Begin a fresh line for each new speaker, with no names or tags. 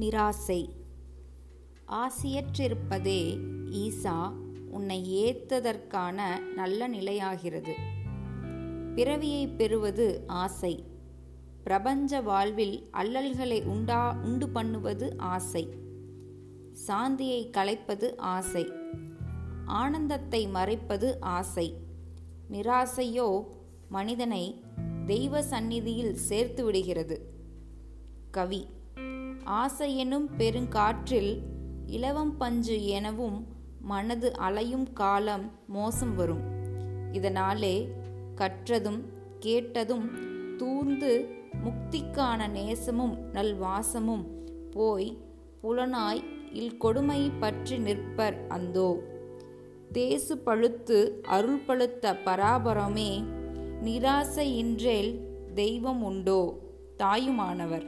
நிராசை. ஆசியற்றிருப்பதே ஈசா உன்னை ஏத்ததற்கான நல்ல நிலையாகிறது. பிறவியை பெறுவது ஆசை. பிரபஞ்ச வாழ்வில் அல்லல்களை உண்டா உண்டு பண்ணுவது ஆசை. சாந்தியை கலைப்பது ஆசை. ஆனந்தத்தை மறைப்பது ஆசை. நிராசையோ மனிதனை தெய்வ சந்நிதியில் சேர்த்து விடுகிறது. கவி. ஆசை எனும் பெருங்காற்றில் இலவம் பஞ்சு எனவும் மனது அலையும் காலம் மோசம் வரும். இதனாலே கற்றதும் கேட்டதும் தூர்ந்து முக்திக்கான நேசமும் நல்வாசமும் போய் புலனாய் இல் கொடுமை பற்றி நிற்பர் அந்தோ. தேசு பழுத்து அருள் பழுத்த பராபரமே நிராசையின்றேல் தெய்வம் உண்டோ? தாயுமானவர்.